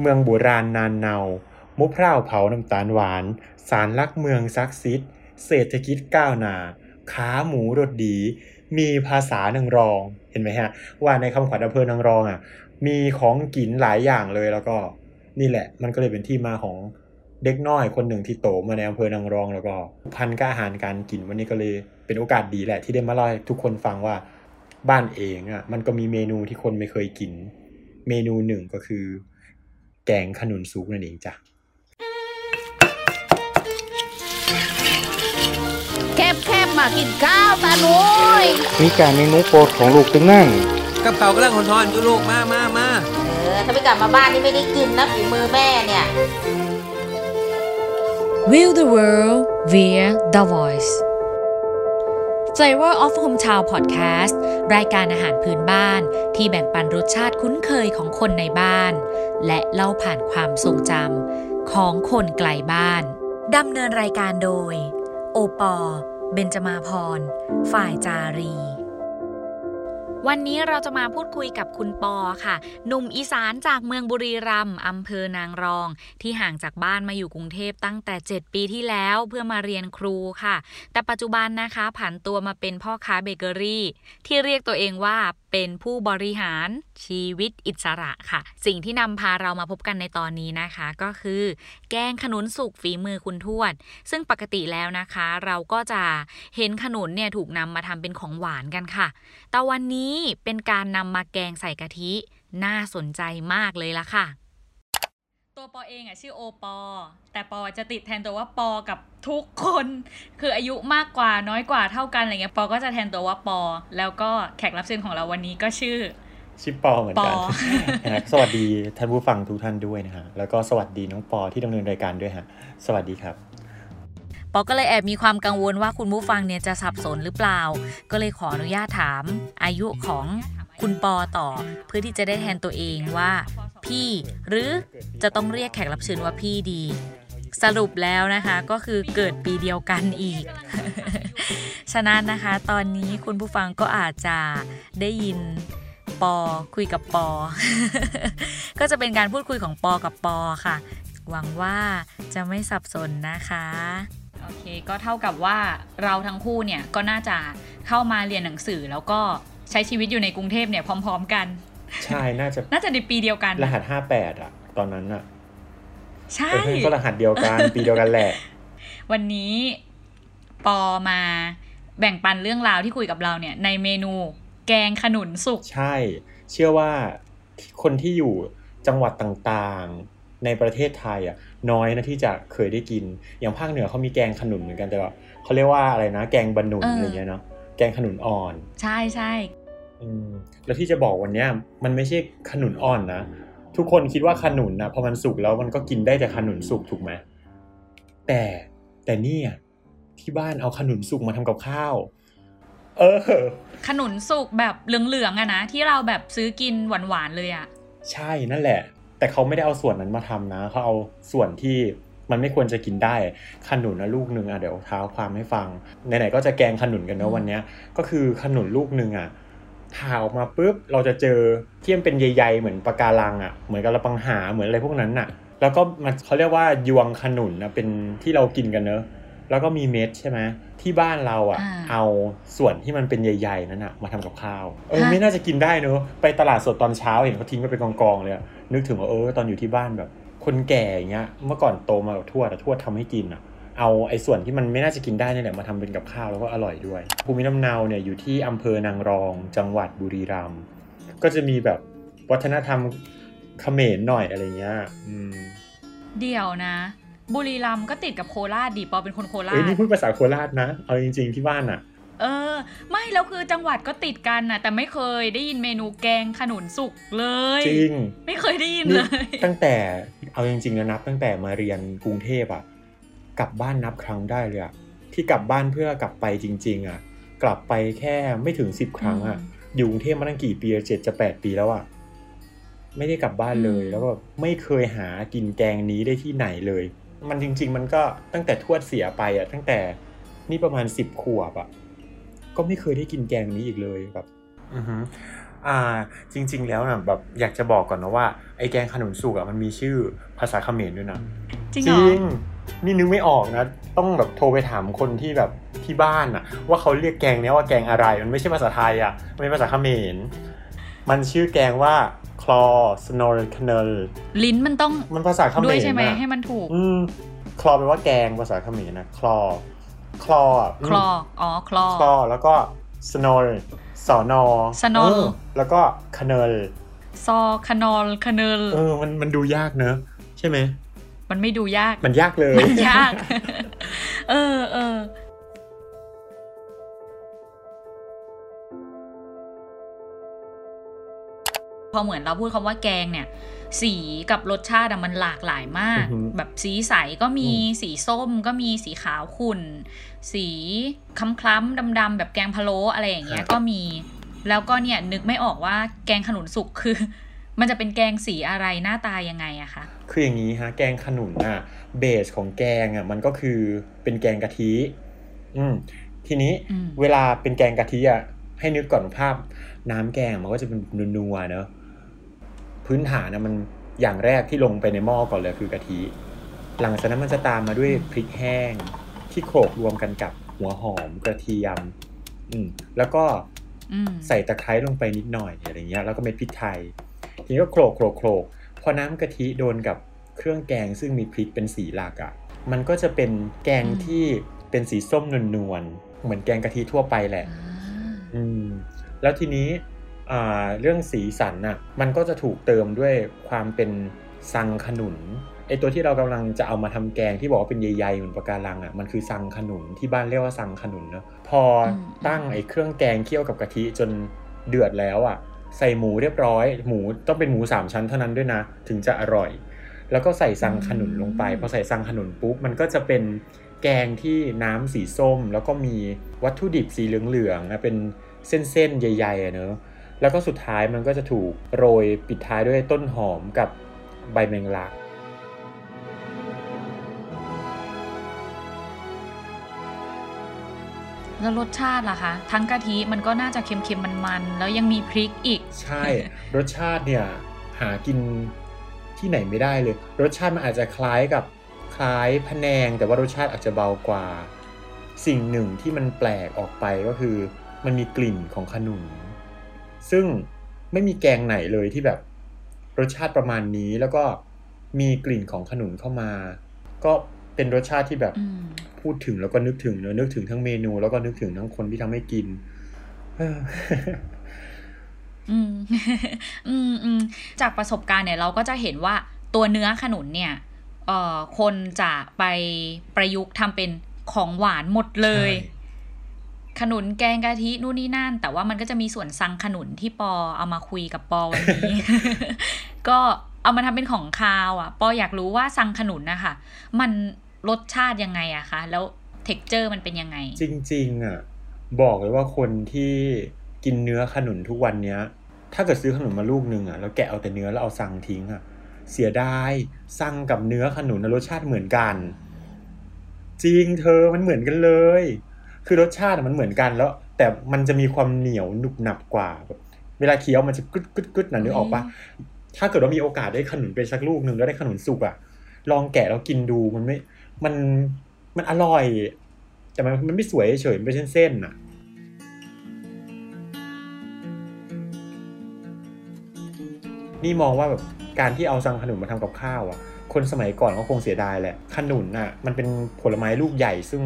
เมืองโบราณนานเนา มุพร้าวเผาน้ำตาลหวาน สารลักเมืองซักซิดเศรษฐกิจก้าวหนาขาหมูรสดี มีภาษานางรอง เห็นไหมฮะ ว่าในคำขวัญอำเภอนางรองอะ มีของกินหลายอย่างเลยแล้วก็ นี่แหละ มันก็เลยเป็นที่มาของเด็กน้อยคนหนึ่งที่โตมาในอำเภอนางรองแล้วก็ พันกับอาหารการกินวันนี้ก็เลยเป็นโอกาสดีแหละที่ได้มาเล่าให้ทุกคนฟังว่าบ้านเองอะมันก็มีเมนูที่คนไม่เคยกิน เมนูหนึ่งก็คือ แกงขนุนซุกนั่นเองจ้ะแคบแคบมากินข้าวตาหนุยมีการเมนูโปรดของลูกตึงนั่งกับเขาวกำลังหอนๆอยู่ลูกมามามาเออถ้าไม่กลับมาบ้านนี่ไม่ได้กินนะฝีมือแม่เนี่ย Will the World via The Voice Flavor of Hometown Podcast รายการอาหารพื้นบ้านที่แบ่งปันรสชาติคุ้นเคยของคนในบ้าน และเล่าผ่านความทรงจำของคนไกลบ้านดำเนินรายการโดย โอปอเบนจมาพร ฝ่ายจารี วันนี้เราจะมาพูดคุยกับคุณปอค่ะ หนุ่มอีสานจากเมืองบุรีรัมย์อำเภอนางรอง ที่ห่างจากบ้านมาอยู่กรุงเทพตั้งแต่ 7 ปีที่แล้วเพื่อมาเรียนครูค่ะ แต่ปัจจุบันนะคะผันตัวมาเป็นพ่อค้าเบเกอรี่ ที่เรียกตัวเองว่าเป็นผู้บริหารชีวิตอิสระค่ะ สิ่งที่นำพาเรามาพบกันในตอนนี้นะคะ ก็คือ แกงขนุนสุกฝีมือคุณทวด ซึ่งปกติแล้วนะคะ เราก็จะเห็นขนุนเนี่ยถูกนำมาทำเป็นของหวานกันค่ะ แต่วันนี้เป็นการนำมาแกงใส่กะทิ น่าสนใจมากเลยละค่ะ ตัวปอเองอะชื่อโอปอ แต่ปอจะติดแทนตัวว่าปอกับทุกคน คืออายุมากกว่าน้อยกว่าเท่ากันอะไรเงี้ยปอก็จะแทนตัวว่าปอ แล้วก็แขกรับเชิญของเราวันนี้ก็ชื่อชิปปอเหมือนกันปอนะฮะสวัสดีท่านผู้ฟังทุกท่านด้วยนะฮะ แล้วก็สวัสดีน้องปอที่ดำเนินรายการด้วยฮะ สวัสดีครับ ปอก็เลยแอบมีความกังวลว่าคุณผู้ฟังเนี่ยจะสับสนหรือเปล่า ก็เลยขออนุญาตถาม อายุของคุณปอต่อ เพื่อที่จะได้แทนตัวเองว่า พี่หรือจะต้องเรียกแขกรับเชิญว่าพี่ดี สรุปแล้วนะคะก็คือเกิดปีเดียวกันอีก ฉะนั้นนะคะ ตอนนี้คุณผู้ฟังก็อาจจะได้ยินปอคุยกับปอ ก็จะเป็นการพูดคุยของปอกับปอค่ะ หวังว่าจะไม่สับสนนะคะ โอเคก็เท่ากับว่าเราทั้งคู่เนี่ยก็น่าจะเข้ามาเรียนหนังสือแล้วก็ใช้ชีวิตอยู่ในกรุงเทพเนี่ยพร้อม ๆ กัน ใช่น่าจะน่าจะในปีเดียวกัน รหัสห้าแปดอะตอนนั้นอะใช่เออก็รหัสเดียวกันปีเดียวกันแหละ วันนี้ปอมาแบ่งปันเรื่องราวที่คุยกับเราเนี่ย ในเมนูแกงขนุนสุก ใช่ เชื่อว่าคนที่อยู่จังหวัดต่างๆ ในประเทศไทยอะน้อยนะที่จะเคยได้กิน อย่างภาคเหนือเขามีแกงขนุนเหมือนกันแต่ว่าเขาเรียกว่าอะไรนะ แกงบะหนุนอะไรเงี้ยเนาะแกงขนุนอ่อน ใช่ใช่อืมแล้วที่จะบอกวันเนี้ยมันไม่ใช่ขนุนอ่อนนะทุกคนคิดว่าขนุนนะพอมันสุกแล้วมันก็กินได้แต่ขนุนสุกถูกไหมแต่แต่เนี่ยที่บ้านเอาขนุนสุกมาทำกับข้าว เออ ขนุนสุกแบบเหลืองๆอะนะที่เราแบบซื้อกินหวานๆเลยอะใช่นั่นแหละ แต่เขาไม่ได้เอาส่วนนั้นมาทำนะเขาเอาส่วนที่มันไม่ควรจะกินได้ขนุนนะลูกหนึ่งอะเดี๋ยวเท้าความให้ฟังไหนๆก็จะแกงขนุนกันเนอะวันเนี้ย ก็คือขนุนลูกหนึ่งอะผ่าออกมาปุ๊บเราจะเจอที่มันเป็นใยๆเหมือนปะการังอะเหมือนกับเราปังหาเหมือนอะไรพวกนั้นน่ะ แล้วก็มันเขาเรียกว่ายวงขนุนนะเป็นที่เรากินกันเนอะแล้วก็มีเม็ดใช่ไหมที่บ้านเราอะ เอาส่วนที่มันเป็นใยๆนั้นอะ มาทำกับข้าวเออไม่น่าจะกินได้เนอะไปตลาดสดตอนเช้าเห็นเขาทิ้งไว้เป็นกองๆเลยอะ นึกถึงว่าเออตอนอยู่ที่บ้านแบบ คนแก่อย่างเงี้ย เมื่อก่อนโตมากับทวดอะทวดทำให้กินอะเอาไอ้ส่วนที่มันไม่น่าจะกินได้นี่แหละมาทำเป็นกับข้าวแล้วก็อร่อยด้วย ภูมิลำเนาเนี่ยอยู่ที่อำเภอนางรอง จังหวัดบุรีรัมย์ก็จะมีแบบวัฒนธรรมเขมรหน่อยอะไรเงี้ยอืมเดี๋ยวนะ บุรีรัมย์ก็ติดกับโคราชดิปอเป็นคนโคราเอ้ยชนี่พูดภาษาโคราชนะ เอาจริง ๆที่บ้านอะ เออ ไม่แล้วคือจังหวัดก็ติดกันนะแต่ไม่เคยได้ยินเมนูแกงขนุนสุกเลย จริง ไม่เคยได้ยินนี่เลย ตั้งแต่เอาจริงๆนะนับ ตั้งแต่มาเรียนกรุงเทพอะกลับบ้านนับครั้งได้เลยอะที่กลับบ้านเพื่อกลับไปจริง ๆอะกลับไปแค่ไม่ถึงสิบครั้งอะอืมอยู่กรุงเทพมาตั้งกี่ปีเจ็ดจะแปดปีแล้วอะไม่ได้กลับบ้านเลยอืมแล้วก็ไม่เคยหากินแกงนี้ได้ที่ไหนเลย มันจริง ๆ มันก็ตั้งแต่ทวดเสียไปอะตั้งแต่นี่ประมาณสิบขวบอะ ก็ไม่เคยได้กินแกงนี้อีกเลยแบบอือฮึอ่า จริง ๆ แล้วนะแบบอยากจะบอกก่อนนะว่าไอ้แกงขนุนสุกอะมันมีชื่อภาษาเขมรด้วยนะจริงเหรอนี่นึกไม่ออกนะ ต้องแบบโทรไปถามคนที่แบบที่บ้านอะว่าเขาเรียกแกงเนี้ยว่าแกงอะไร มันไม่ใช่ภาษาไทยอะมันเป็นภาษาเขมรมันชื่อแกงว่าคลอสโนร์คเนลลิ้นมันต้องมันภาษาเขมรด้วยใช่ไหมอะให้มันถูก อืมคลอแปลว่าแกงภาษาเขมรนะคลอ คลออะมคลออ๋อคลอคลอแล้วก็สโนร์สอนอสนอเแล้วก็คเนลซอคานอลคาเนลเออมันมันดูยากเนอะใช่ไหมมันไม่ดูยาก มันยากเลย มันยาก เออเออ พอเหมือนเราพูดคำว่าแกงเนี่ย สีกับรสชาติอะมันหลากหลายมากอือหือแบบสีใสก็มีอืมสีส้มก็มีสีขาวขุ่น สีคล้ำๆดำๆแบบแกงพะโล้อะไรอย่างเงี้ยก็มี แล้วก็เนี่ยนึกไม่ออกว่าแกงขนุนสุกคือ มันจะเป็นแกงสีอะไรหน้าตายังไงอะคะคืออย่างนี้ฮะแกงขนุนอะเบสของแกงอะมันก็คือเป็นแกงกะทิ อืมทีนี้อืมเวลาเป็นแกงกะทิอะให้นึกก่อนภาพน้ำแกงมันก็จะเป็นนัวๆเนอะ พื้นฐานนะมันอย่างแรกที่ลงไปในหม้อก่อนเลยคือกะทิ หลังจากนั้นมันจะตามมาด้วยพริกแห้ง ที่โขลกรวมกันกับหัวหอมกระเทียม อืมแล้วก็อืมใส่ตะไคร้ลงไปนิดหน่อยอะไรเงี้ยแล้วก็เม็ดพริกไทย ทีนี้ก็โขลกโขลกโขลกพอน้ำกะทิโดนกับเครื่องแกงซึ่งมีพริกเป็นสีหลักอะ่ะ มันก็จะเป็นแกงอืมที่เป็นสีส้มนวลๆเหมือนแกงกะทิทั่วไปแหละอ่าอืม แล้วทีนี้อ่า เรื่องสีสันน่ะมันก็จะถูกเติมด้วยความเป็นซังขนุนไอตัวที่เรากำลังจะเอามาทำแกงที่บอกว่าเป็นใยๆเหมือนปะการังอะมันคือซังขนุนที่บ้านเรียกว่าซังขนุนเนอะพอตั้งไอเครื่องแกงเคี่ยวกับกะทิจนเดือดแล้วอะ ใส่หมูเรียบร้อย หมูต้องเป็นหมูสามชั้นเท่านั้นด้วยนะ ถึงจะอร่อย แล้วก็ใส่ซังขนุนลงไปพอใส่ซังขนุนปุ๊บมันก็จะเป็นแกงที่น้ำสีส้ม แล้วก็มีวัตถุดิบสีเหลืองๆนะเป็นเส้นๆใหญ่ๆอะเนอะ แล้วก็สุดท้ายมันก็จะถูกโรยปิดท้ายด้วยต้นหอมกับใบแมงลักแล้วรสชาติล่ะคะ ทั้งกะทิมันก็น่าจะเค็มๆมันๆ แล้วยังมีพริกอีก ใช่ รสชาติเนี่ย หากินที่ไหนไม่ได้เลย รสชาติมันอาจจะคล้ายกับคล้ายพะแนง แต่ว่ารสชาติอาจจะเบากว่า สิ่งหนึ่งที่มันแปลกออกไปก็คือ มันมีกลิ่นของขนุน ซึ่งไม่มีแกงไหนเลยที่แบบรสชาติประมาณนี้แล้วก็มีกลิ่นของขนุนเข้ามา ก็เป็นรสชาติที่แบบอืมพูดถึงแล้วก็นึกถึงเนอะนึกถึงทั้งเมนู แล้วก็นึกถึงทั้งคนที่ทำให้กินเอออืมอืมอืมจากประสบการณ์เนี่ยเราก็จะเห็นว่าตัวเนื้อขนุนเนี่ยเอ่อคนจะไปประยุกต์ทำเป็นของหวานหมดเลยใช่ ขนุนแกงกะทินู่นนี่นั่น แต่ว่ามันก็จะมีส่วนซังขนุนที่ปอเอามาคุยกับปอวันนี้ ก็เอามาทำเป็นของคาวอะ ปออยากรู้ว่าซังขนุนนะคะมันรสชาติยังไงอะคะแล้ว texture มันเป็นยังไง จริง ๆอะบอกเลยว่าคนที่กินเนื้อขนุนทุกวันเนี้ย ถ้าเกิดซื้อขนุนมาลูกหนึ่งอะแล้วแกะเอาแต่เนื้อแล้วเอาสั่งทิ้งอะเสียดายสั่งกับเนื้อขนุนนะรสชาติเหมือนกัน จริงเธอมันเหมือนกันเลย คือรสชาติอะมันเหมือนกันแล้ว แต่มันจะมีความเหนียวหนุบหนับกว่าแบบเวลาเคี้ยวมันจะกึดกึดกึดนะนึกออกปะถ้าเกิดว่ามีโอกาสได้ขนุนไปสักลูกหนึ่งแล้วได้ขนุนสุกอะลองแกะแล้วกินดูมันไม่ มันมันอร่อย แต่มันมันไม่สวยเฉยๆมันเป็นเส้นๆน่ะนี่มองว่าแบบการที่เอาซังขนุนมาทำกับข้าวอะคนสมัยก่อนก็คงเสียดายแหละขนุนน่ะ มันเป็นผลไม้ลูกใหญ่ซึ่ง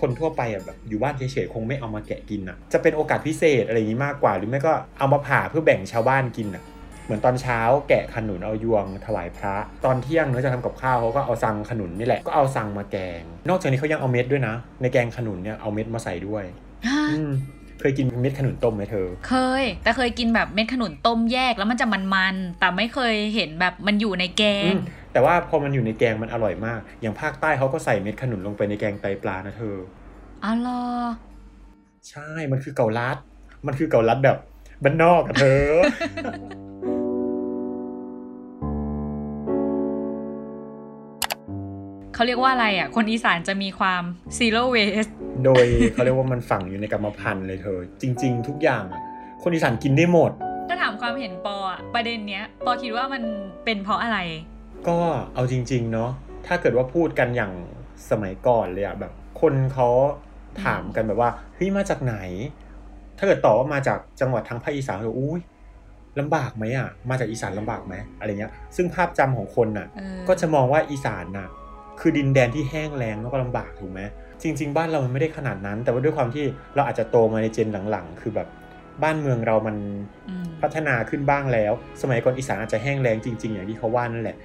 คนทั่วไปอะแบบอยู่บ้านเฉยๆคงไม่เอามาแกะกินอะจะเป็นโอกาสพิเศษอะไรอย่างนี้มากกว่า หรือไม่ก็เอามาผ่าเพื่อแบ่งชาวบ้านกินอะเหมือนตอนเช้าแกะขนุนเอายวงถวายพระ ตอนเที่ยงเนื้อจะทำกับข้าวเขาก็เอาซังขนุนนี่แหละก็เอาซังมาแกง นอกจากนี้เขายังเอาเม็ดด้วยนะ ในแกงขนุนเนี่ยเอาเม็ดมาใส่ด้วยอืมเคยกินเม็ดขนุนต้มไหมเธอ เคย แต่เคยกินแบบเม็ดขนุนต้มแยกแล้วมันจะมันๆแต่ไม่เคยเห็นแบบมันอยู่ในแกอืงม แต่ว่าพอมันอยู่ในแกงมันอร่อยมาก อย่างภาคใต้เขาก็ใส่เม็ดขนุนลงไปในแกงไตปลานะเธออ๋อเหรอใช่ มันคือเกาลัด มันคือเกาลัดแบบบ้านนอกอะเธอเขาเรียกว่าอะไรอะ คนอีสานจะมีความ zero waste โดยเขาเรียกว่ามันฝังอยู่ในกรรมพันธุ์เลยเธอ จริง ๆ ทุกอย่างอะคนอีสานกินได้หมด ถ้าถามความเห็นปออะประเด็นเนี้ย ปอคิดว่ามันเป็นเพราะอะไร ก็เอาจริง ๆ เนาะถ้าเกิดว่าพูดกันอย่างสมัยก่อนเลยอะแบบ คนเขาถามกันแบบว่าเฮ้ยมาจากไหน ถ้าเกิดตอบว่ามาจากจังหวัดทางภาคอีสานก็อุ้ยลำบากไหมอะมาจากอีสานลำบากไหมอะไรเงี้ย ซึ่งภาพจำของคนน่ะเออก็จะมองว่าอีสานน่ะ คือดินแดนที่แห้งแล้งแล้วก็ลำบากถูกไหมจริง ๆ บ้านเรามันไม่ได้ขนาดนั้น แต่ว่าด้วยความที่เราอาจจะโตมาในเจนหลังๆ คือแบบบ้านเมืองเรามันอืมพัฒนาขึ้นบ้างแล้ว สมัยก่อนอีสานอาจจะแห้งแล้งจริง ๆ อย่างที่เขาว่านั่นแหละ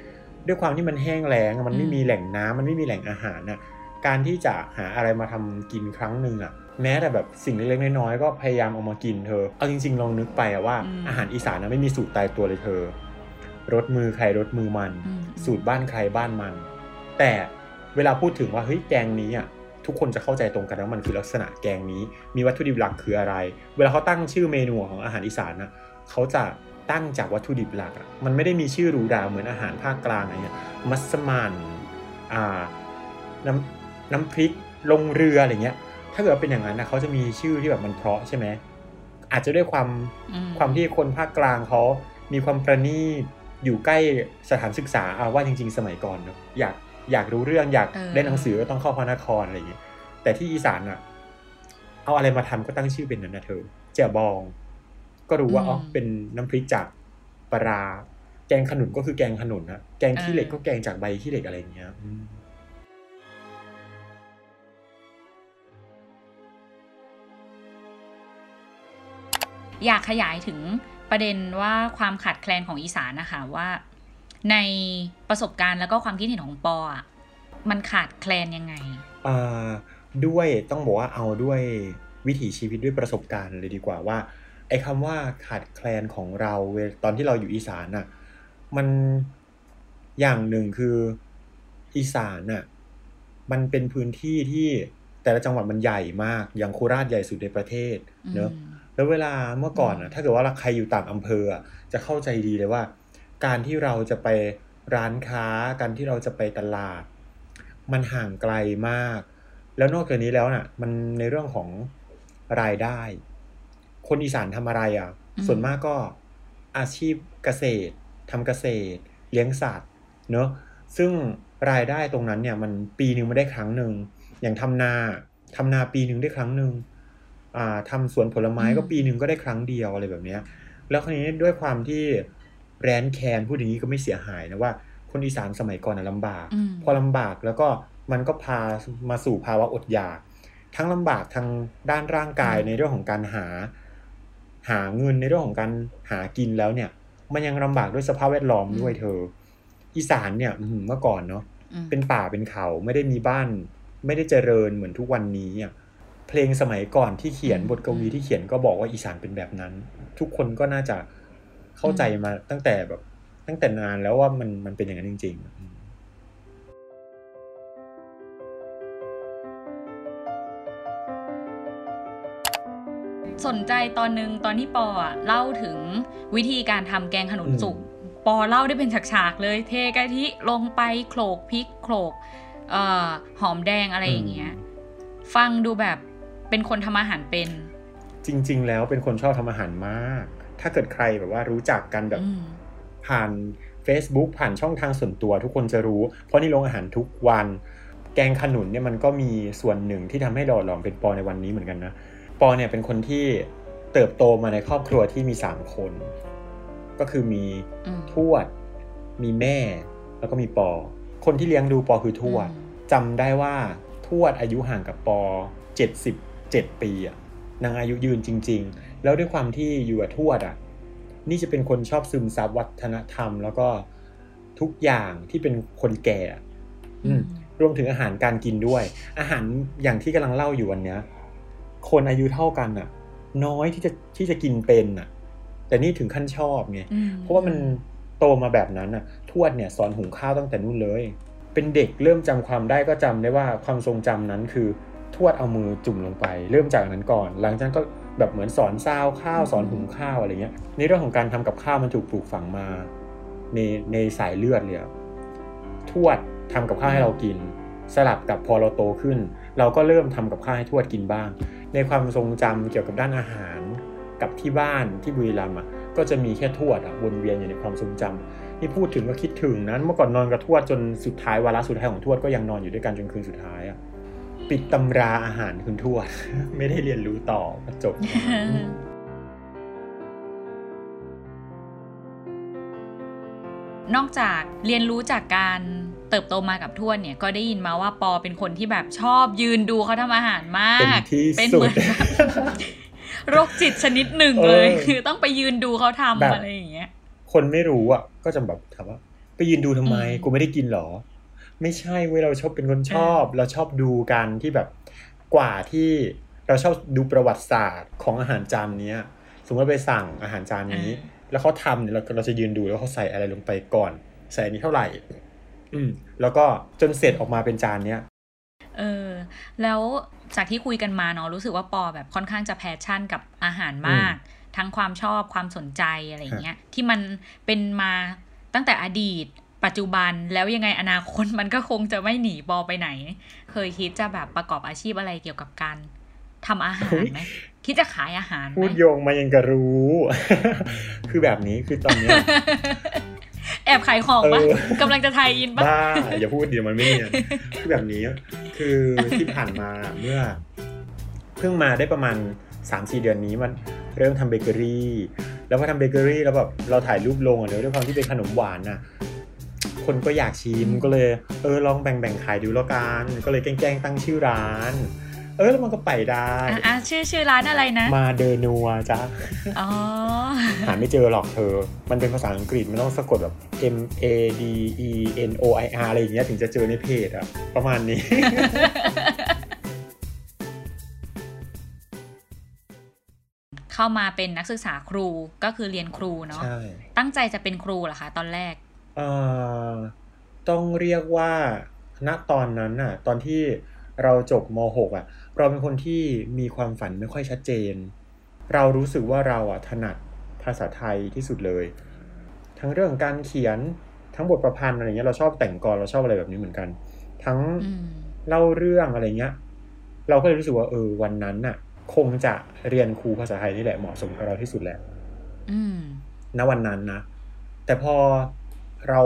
ด้วยความที่มันแห้งแล้งอะมันไม่อืมมีแหล่งน้ำมันไม่มีแหล่งอาหารน่ะการที่จะหาอะไรมาทำกินครั้งหนึ่งอะแม้แต่แบบสิ่งเล็กๆน้อยๆก็พยายามเอามากินเธอ เอาจริงๆลองนึกไปอะว่าอาหารอีสานนะไม่มีสูตรตายตัวเลยเธอรสมือใครรสมือมันอืมสูตรบ้านใครบ้านมัน แต่เวลาพูดถึงว่าเฮ้ยแกงนี้อะทุกคนจะเข้าใจตรงกันว่ามันคือลักษณะแกงนี้ มีวัตถุดิบหลักคืออะไร เวลาเขาตั้งชื่อเมนูของอาหารอีสานนะเขาจะ ตั้งจากวัตถุดิบหลักอะมันไม่ได้มีชื่อหรูหราเหมือนอาหารภาคกลางอะไรเงี้ยมัสมั่นอ่าน้ำน้ำพริกลงเรืออะไรเงี้ย ถ้าเกิดเป็นอย่างนั้นนะเขาจะมีชื่อที่แบบมันเพราะใช่ไหมอาจจะด้วยความอืมความที่คนภาคกลางเขามีความประณีตอยู่ใกล้สถานศึกษาอาว่าจริง ๆ สมัยก่อนเนอะอยากอยากรู้เรื่องอยากเออได้หนังสือก็ต้องเข้าพระนครอะไรอย่างเงี้ยแต่ที่อีสานอะ เอาอะไรมาทำก็ตั้งชื่อเป็นนั้นนะเธอเจียบอง ก็รู้ว่าอ๋อเป็นน้ำพริกจากปลาร้าแกงขนุนก็คือแกงขนุนนะแกงขี้เหล็กก็แกงจากใบขี้เหล็กอะไรอย่างเงี้ยอืมอยากขยายถึงประเด็นว่าความขาดแคลนของอีสานนะคะว่า ในประสบการณ์แล้วก็ความคิดเห็นของปออะมันขาดแคลนยังไงอ่าด้วยต้องบอกว่าเอาด้วยวิถีชีวิตด้วยประสบการณ์เลยดีกว่าว่า ไอ้คำว่าขาดแคลนของเราเวลตอนที่เราอยู่อีสานน่ะมันอย่างหนึ่งคืออีสานน่ะมันเป็นพื้นที่ที่แต่ละจังหวัดมันใหญ่มาก อย่างโคราชใหญ่สุดในประเทศเนอะอืมแล้วเวลาเมื่อก่อนอือะมถ้าเกิดว่าใครอยู่ต่างอำเภออะจะเข้าใจดีเลยว่า การที่เราจะไปร้านค้าการที่เราจะไปตลาด มันห่างไกลมาก แล้วนอกจากนี้แล้วน่ะ มันในเรื่องของรายได้ คนอีสานทำอะไรอะอืมส่วนมากก็อาชีพเกษตรทำเกษตร เลี้ยงสัตว์เนอะซึ่งรายได้ตรงนั้นเนี่ย มันปีหนึ่งไม่ได้ครั้งหนึ่งอย่างทำนาทำนาปีหนึ่งได้ครั้งหนึ่งอ่าทำสวนผลไม้ก็อืมปีหนึ่งก็ได้ครั้งเดียวอะไรแบบเนี้ย แล้วคราวนี้ด้วยความที่แรนแคนพูดอย่างนี้ก็ไม่เสียหายนะว่า คนอีสานสมัยก่อนนะลำบากอืมพอลำบากแล้วก็มันก็พามาสู่ภาวะอดอยาก ทั้งลำบากทางด้านร่างกายอืมในเรื่องของการหา หาเงินในเรื่องของการหากินแล้วเนี่ย มันยังลำบากด้วยสภาพแวดล้อมด้วยเธอ อีสานเนี่ยอื้อหือเมื่อก่อนเนาะอืมเป็นป่าเป็นเขาไม่ได้มีบ้าน ไม่ได้เจริญเหมือนทุกวันนี้อะเพลงสมัยก่อนที่เขียนอืมบทกวีที่เขียนก็บอกว่าอีสานเป็นแบบนั้น ทุกคนก็น่าจะเข้าใจมาตั้งแต่แบบตั้งแต่นานแล้วว่ามันมันเป็นอย่างนั้นจริง ๆ สนใจตอนนึงตอนที่ปออะเล่าถึงวิธีการทำแกงขนุนสุกปอเล่าได้เป็นฉากๆเลย เทกะทิลงไปโขลกพริกโขลกเอ่อหอมแดงอะไรอย่างเงี้ย ฟังดูแบบเป็นคนทำอาหารเป็น จริง ๆ แล้วเป็นคนชอบทำอาหารมาก ถ้าเกิดใครแบบว่ารู้จักกันแบบอืมผ่าน Facebook ผ่านช่องทางส่วนตัวทุกคนจะรู้ เพราะนี่ลงอาหารทุกวัน แกงขนุนเนี่ยมันก็มีส่วนหนึ่งที่ทำให้หล่อหลอมเป็นปอในวันนี้เหมือนกันนะ ปอเนี่ยเป็นคนที่เติบโตมาในครอบครัวที่มีสามคน ก็คือมีอืมทวด มีแม่ แล้วก็มีปอ คนที่เลี้ยงดูปอคือทวดอืมจำได้ว่าทวดอายุห่างกับปอ77ปีอะนางอายุยืนจริง ๆ แล้วด้วยความที่อยู่กับทวดอะนี่จะเป็นคนชอบซึมซับวัฒนธรรม แล้วก็ทุกอย่างที่เป็นคนแก่อะอืมรวมถึงอาหารการกินด้วย อาหารอย่างที่กำลังเล่าอยู่วันเนี้ย คนอายุเท่ากันอะ น้อยที่จะที่จะกินเป็นอะ แต่นี่ถึงขั้นชอบไงอืมเพราะว่ามันโตมาแบบนั้นอะ ทวดเนี่ยสอนหุงข้าวตั้งแต่นู่นเลย เป็นเด็กเริ่มจำความได้ก็จำได้ว่าความทรงจำนั้นคือทวดเอามือจุ่มลงไป เริ่มจากนั้นก่อน หลังจากนั้นก็แบบเหมือนสอนซาวข้าวสอนหุงข้าวอะไรเงี้ยในเรื่องของการทำกับข้าวมันถูกปลูกฝังมา ในในสายเลือดเลยอะทวดทำกับข้าวให้เรากิน สลับกับพอเราโตขึ้น เราก็เริ่มทำกับข้าวให้ทวดกินบ้าง ในความทรงจำเกี่ยวกับด้านอาหารกับที่บ้านที่บุรีรัมย์อะก็จะมีแค่ทวดอะวนเวียนอยู่ในความทรงจำนี่พูดถึงก็คิดถึงนั้นเมื่อก่อนนอนกับทวดจนสุดท้ายวาระสุดท้ายของทวดก็ยังนอนอยู่ด้วยกันจนคืนสุดท้ายอะปิดตำราอาหารคุณทวด ไม่ได้เรียนรู้ต่อจบนอกจากเรียนรู้จากการ เติบโตมากับทวดเนี่ยก็ได้ยินมาว่าปอเป็นคนที่แบบชอบยืนดูเขาทำอาหารมาก เป็นที่เป็นสุเหมืดอนแบบโรคจิตชนิดหนึ่งเลยเออคือต้องไปยืนดูเขาทำแบบอะไรอย่างเงี้ย คนไม่รู้อะ ก็จะแบบถามว่า ไปยืนดูทำไมอืมกูไม่ได้กินหรอ ไม่ใช่เว้ยเราชอบเป็นคนชอบ เราชอบดูกันที่แบบกว่าที่เราชอบดูประวัติศาสตร์ของอาหารจานเนี้ย สมมติว่าไปสั่งอาหารจานนี้ แล้วเขาทำเนี่ยเราเราจะยืนดูแล้วเขาใส่อะไรลงไปก่อน ใส่อันนี้เท่าไหร่ อืมแล้วก็จนเสร็จออกมาเป็นจานเนี้ยเออ แล้วจากที่คุยกันมาเนาะรู้สึกว่าปอแบบค่อนข้างจะแพชชั่นกับอาหารมาก ทั้งความชอบความสนใจอะไรอย่างเงี้ย ที่มันเป็นมาตั้งแต่อดีต ปัจจุบันแล้วยังไงอนาคตมันก็คงจะไม่หนีปอไปไหน เคยคิดจะแบบประกอบอาชีพอะไรเกี่ยวกับการทำอาหารไหมคิดจะขายอาหารไหพูมดโยงมายังก็รู้ คือแบบนี้คือตอนเนี้ย แอบขายของปะเออกำลังจะไทยอินปะบ้าอย่าพูดเดี๋ยวมันไม่เนียนคือแบบนี้คือที่ผ่านมาเมื่อ เพิ่งมาได้ประมาณ3-4เดือนนี้มันเริ่มทำเบเกอรี่ แล้วพอทำเบเกอรี่แล้วแบบเราถ่ายรูปลงอะเนอะด้วยความที่เป็นขนมหวานน่ะคนก็อยากชิมก็เลย เออลองแบ่งๆขายดูแล้วกันก็เลยแกล้งๆตั้งชื่อร้านเออแล้วมันก็ไปได้อะอะชื่อชื่อร้านอะไรนะ มาเดอนัวจ้ะอ๋อหาไม่เจอหรอกเธอ มันเป็นภาษาอังกฤษมันต้องสะกดแบบ M A D E N O I R อะไรอย่างเงี้ยถึงจะเจอในเพจอะประมาณนี้เข้ามาเป็นนักศึกษาครูก็คือเรียนครูเนาะใช่ตั้งใจจะเป็นครูเหรอคะตอนแรกเอ่อต้องเรียกว่าณตอนนั้นน่ะ ตอนที่เราจบม .6 อะเราเป็นคนที่มีความฝันไม่ค่อยชัดเจน เรารู้สึกว่าเราอะถนัดภาษาไทยที่สุดเลย ทั้งเรื่องการเขียนทั้งบทประพันธ์อะไรเงี้ยเราชอบแต่งกลเราชอบอะไรแบบนี้เหมือนกัน ทั้งอืมเล่าเรื่องอะไรเงี้ย เราก็เลยรู้สึกว่าเออวันนั้นน่ะ คงจะเรียนครูภาษาไทยนี่แหละเหมาะสมกับเราที่สุดแหละอืมณวันนั้นนะแต่พอเรา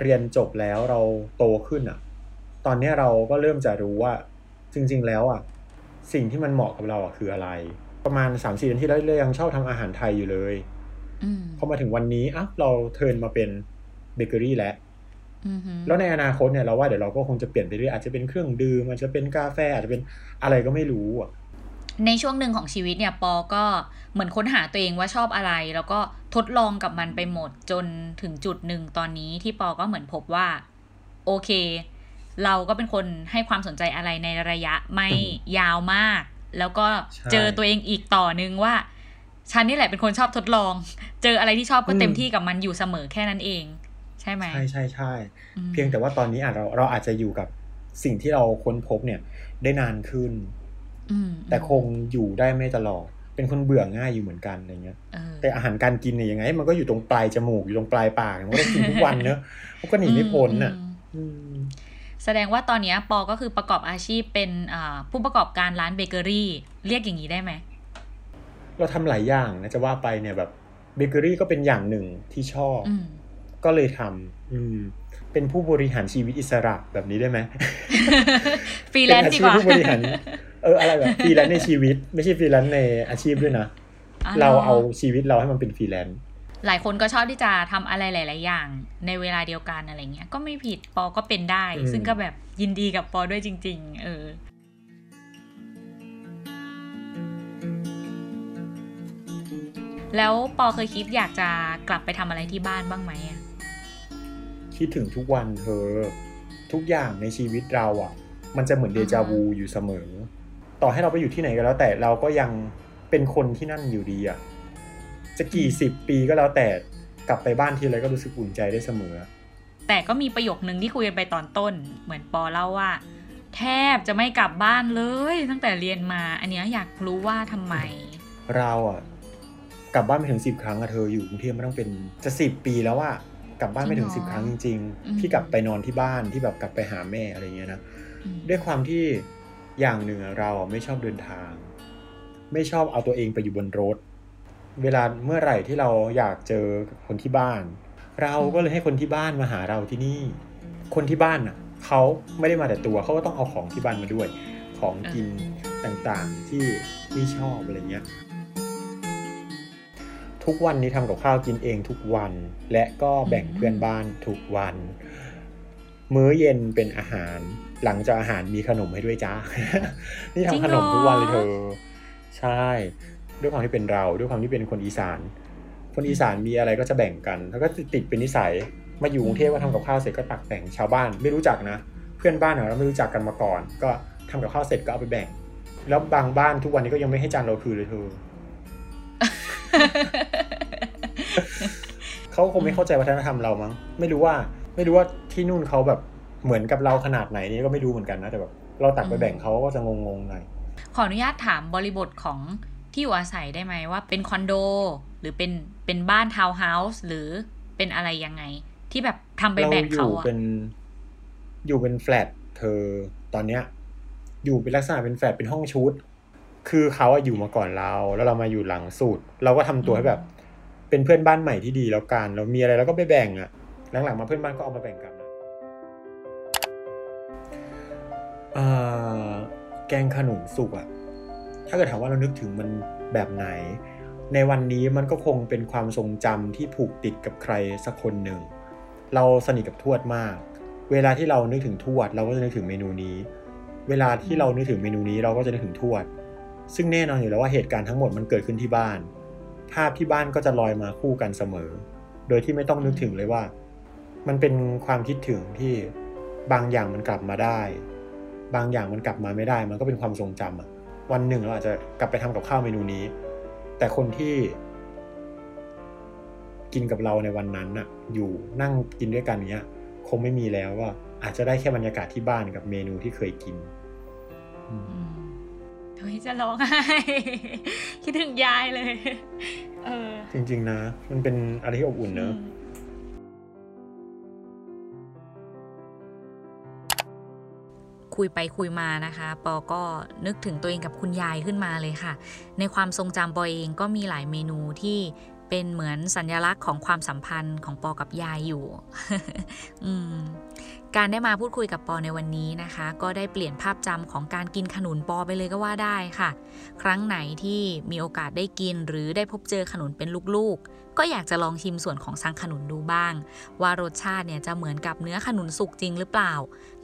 เรียนจบแล้วเราโตขึ้นอะ ตอนเนี้ยเราก็เริ่มจะรู้ว่า จริง ๆ แล้วอะสิ่งที่มันเหมาะกับเราอะคืออะไร ประมาณ3ามสี่เดือนที่แล้วเรายังชอบทำอาหารไทยอยู่เลยอืมพอมาถึงวันนี้อะเราเทิร์นมาเป็นเบเกอรี่แล้วอืมฮึแล้วในอนาคตเนี่ยเราว่าเดี๋ยวเราก็คงจะเปลี่ยนไปเรื่อยอาจจะเป็นเครื่องดื่มอาจจะเป็นกาแฟอาจจะเป็นอะไรก็ไม่รู้อะในช่วงหนึ่งของชีวิตเนี่ยปอก็เหมือนค้นหาตัวเองว่าชอบอะไร แล้วก็ทดลองกับมันไปหมดจนถึงจุดหนึ่งตอนนี้ที่ปอก็เหมือนพบว่า โอเค เราก็เป็นคนให้ความสนใจอะไรในระยะไม่อืมยาวมาก แล้วก็ใช่เจอตัวเองอีกต่อนึงว่าฉันนี่แหละเป็นคนชอบทดลอง เจออะไรที่ชอบก็เต็มที่กับมันอยู่เสมอแค่นั้นเอง ใช่ไหมใช่ใช่ใช่อืมเพียงแต่ว่าตอนนี้อาจเราเราอาจจะอยู่กับสิ่งที่เราค้นพบเนี่ยได้นานขึ้นอืมแต่คงอยู่ได้ไม่ตลอด เป็นคนเบื่อง่ายอยู่เหมือนกันอะไรเงี้ยเออแต่อาหารการกินเนี่ยยังไง มันก็อยู่ตรงปลายจมูกอยู่ตรงปลายปากมันก็ต้องกินทุกวันเนอะมันก็หนีไม่พ้นอะอืมอืม แสดงว่าตอนเนี้ยปอก็คือประกอบอาชีพเป็นอ่าผู้ประกอบการร้านเบเกอรี่ เรียกอย่างนี้ได้ไหม เราทำหลายอย่างนะจะว่าไปเนี่ยแบบเบเกอรี่ก็เป็นอย่างหนึ่งที่ชอบอืมก็เลยทำอืม เป็นผู้บริหารชีวิตอิสระแบบนี้ได้ไหมฟรีแลนซ์ดีกว่าเป็นอาชีพผู้บริหารเอออะไรแบบฟรีแลนซ์ในชีวิต ไม่ใช่ฟรีแลนซ์ในอาชีพด้วยนะอ๋อเราเอาชีวิตเราให้มันเป็นฟรีแลนซ์ หลายคนก็ชอบที่จะทำอะไรหลาย ๆ อย่าง ในเวลาเดียวกันอะไรเงี้ย ก็ไม่ผิดปอก็เป็นได้ ซึ่งก็แบบยินดีกับปอด้วยจริง ๆ เออแล้วปอเคยคิดอยากจะกลับไปทำอะไรที่บ้านบ้างไหมอะคิดถึงทุกวันเธอ ทุกอย่างในชีวิตเราอะ มันจะเหมือนเดจาวูอยู่เสมอ ต่อให้เราไปอยู่ที่ไหนก็แล้วแต่เราก็ยังเป็นคนที่นั่นอยู่ดีอะ จะกี่สิบปีก็แล้วแต่กลับไปบ้านทีไรก็รู้สึกอุ่นใจได้เสมอ แต่ก็มีประโยคนึงที่คุยกันไปตอนต้น เหมือนปอเล่าว่า แทบจะไม่กลับบ้านเลย ตั้งแต่เรียนมา อันเนี้ยอยากรู้ว่าทำไม เราอะกลับบ้านไม่ถึงสิบครั้งอะเธออยู่กรุงเทพไม่ต้องเป็นจะสิบปีแล้วอะกลับบ้านไม่ถึงจริสิงบเหรอครั้งจริงอืมๆที่กลับไปนอนที่บ้านที่แบบกลับไปหาแม่อะไรเงี้ยนะอืมด้วยความที่อย่างหนึ่งอะเราอะไม่ชอบเดินทาง ไม่ชอบเอาตัวเองไปอยู่บนรถ เวลาเมื่อไหร่ที่เราอยากเจอคนที่บ้าน เราก็เลยให้คนที่บ้านมาหาเราที่นี่ คนที่บ้านอะเขาไม่ได้มาแต่ตัวเขาก็ต้องเอาของที่บ้านมาด้วย ของกินต่างๆที่ที่ชอบอะไรเงี้ยทุกวันนี้ทำกับข้าวกินเองทุกวัน และก็แบ่งเพื่อนบ้านทุกวัน มื้อเย็นเป็นอาหาร หลังจากอาหารมีขนมให้ด้วยจ้า นี่จริงทำขนมเหรอทุกวันเลยเธอ ใช่ ด้วยความที่เป็นเราด้วยความที่เป็นคนอีสาน คนอีสานมีอะไรก็จะแบ่งกัน แล้วก็ติดเป็นนิสัยมาอยู่กรุงเทพก็ทำกับข้าวเสร็จก็ตักแบ่งชาวบ้านไม่รู้จักนะ เพื่อนบ้านเราไม่รู้จักกันมาก่อน ก็ทำกับข้าวเสร็จก็เอาไปแบ่ง แล้วบางบ้านทุกวันนี้ก็ยังไม่ให้จานเราคืนเลยเธอเขาคงไม่เข้าใจวัฒนธรรมเรามั้งไม่รู้ว่า ไม่รู้ว่าที่นู่นเขาแบบเหมือนกับเราขนาดไหนนี่ก็ไม่รู้เหมือนกันนะแต่แบบเราตักไปแบ่งเขาก็จะงงๆหน่อยขออนุญาตถามบริบทของ ที่อยู่อาศัยได้ไหมว่าเป็นคอนโด หรือเป็นเป็นบ้านทาวน์เฮาส์หรือเป็นอะไรยังไง ที่แบบทำไปเราแบ่งเขายู่อะเป็นอยู่เป็นแฟลตเธอตอนเนี้ย อยู่เป็นลักษณะเป็นแฟลตเป็นห้องชุด คือเขาอะอยู่มาก่อนเรา แล้วเรามาอยู่หลังสุดเราก็ทำตัวให้แบบ เป็นเพื่อนบ้านใหม่ที่ดีแล้วกัน เรามีอะไรเราก็ไปแบ่งอะหลังๆมาเพื่อนบ้านก็เอามาแบ่งกันนะเอ่อแกงขนุนสุกอะ ถ้าเกิดถามว่าเรานึกถึงมันแบบไหน ในวันนี้มันก็คงเป็นความทรงจำที่ผูกติดกับใครสักคนหนึ่ง เราสนิทกับทวดมาก เวลาที่เรานึกถึงทวด เราก็จะนึกถึงเมนูนี้ เวลาที่เรานึกถึงเมนูนี้เราก็จะนึกถึงทวด ซึ่งแน่นอนอยู่แล้วว่าเหตุการณ์ทั้งหมดมันเกิดขึ้นที่บ้าน ภาพที่บ้านก็จะลอยมาคู่กันเสมอ โดยที่ไม่ต้องนึกถึงเลยว่า มันเป็นความคิดถึงที่บางอย่างมันกลับมาได้ บางอย่างมันกลับมาไม่ได้ มันก็เป็นความทรงจำอะ วันหนึ่งเราอาจจะกลับไปทำกับข้าวเมนูนี้ แต่คนที่กินกับเราในวันนั้นน่ะ อยู่นั่งกินด้วยกันเนี้ย คงไม่มีแล้วว่า อาจจะได้แค่บรรยากาศที่บ้านกับเมนูที่เคยกินอืมอืมเฮ้ยจะร้องไห้คิดถึงยายเลย เออ จริง ๆ นะ มันเป็นอะไรที่อบอุ่นเนอะ คุยไปคุยมานะคะ ปอก็นึกถึงตัวเองกับคุณยายขึ้นมาเลยค่ะ ในความทรงจำปอเองก็มีหลายเมนูที่เป็นเหมือนสัญลักษณ์ของความสัมพันธ์ของปอกับยายอยู่อืม การได้มาพูดคุยกับปอในวันนี้นะคะ ก็ได้เปลี่ยนภาพจำของการกินขนุนปอไปเลยก็ว่าได้ค่ะ ครั้งไหนที่มีโอกาสได้กิน หรือได้พบเจอขนุนเป็นลูกๆ ก็อยากจะลองชิมส่วนของสังขนุนดูบ้าง ว่ารสชาติเนี่ยจะเหมือนกับเนื้อขนุนสุกจริงหรือเปล่า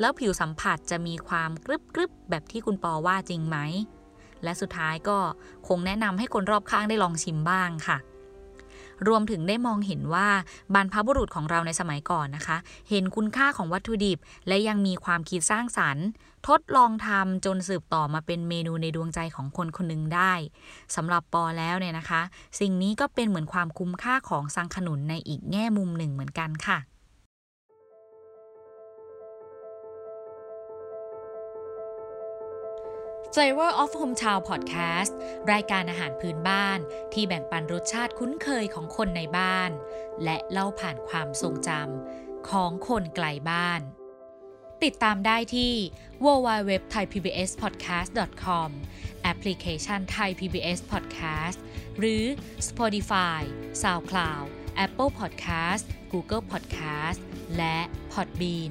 แล้วผิวสัมผัสจะมีความกรึบกรึบๆแบบที่คุณปอว่าจริงไหมและสุดท้ายก็คงแนะนำให้คนรอบข้างได้ลองชิมบ้างค่ะ รวมถึงได้มองเห็นว่าบรรพบุรุษของเราในสมัยก่อนนะคะ เห็นคุณค่าของวัตถุดิบ และยังมีความคิดสร้างสรรค์ทดลองทำจนสืบต่อมาเป็นเมนูในดวงใจของคนคนหนึ่งได้สำหรับปอแล้วเนี่ยนะคะ สิ่งนี้ก็เป็นเหมือนความคุ้มค่าของสังขนุนในอีกแง่มุมหนึ่งเหมือนกันค่ะ Flavor of Hometown Podcast รายการอาหารพื้นบ้าน ที่แบ่งปันรสชาติคุ้นเคยของคนในบ้าน และเล่าผ่านความทรงจำของคนไกลบ้าน ติดตามได้ที่ www.thaipbspodcast.com แอปพลิเคชัน Thai PBS Podcast หรือ Spotify, SoundCloud, Apple Podcast, Google Podcast และ Podbean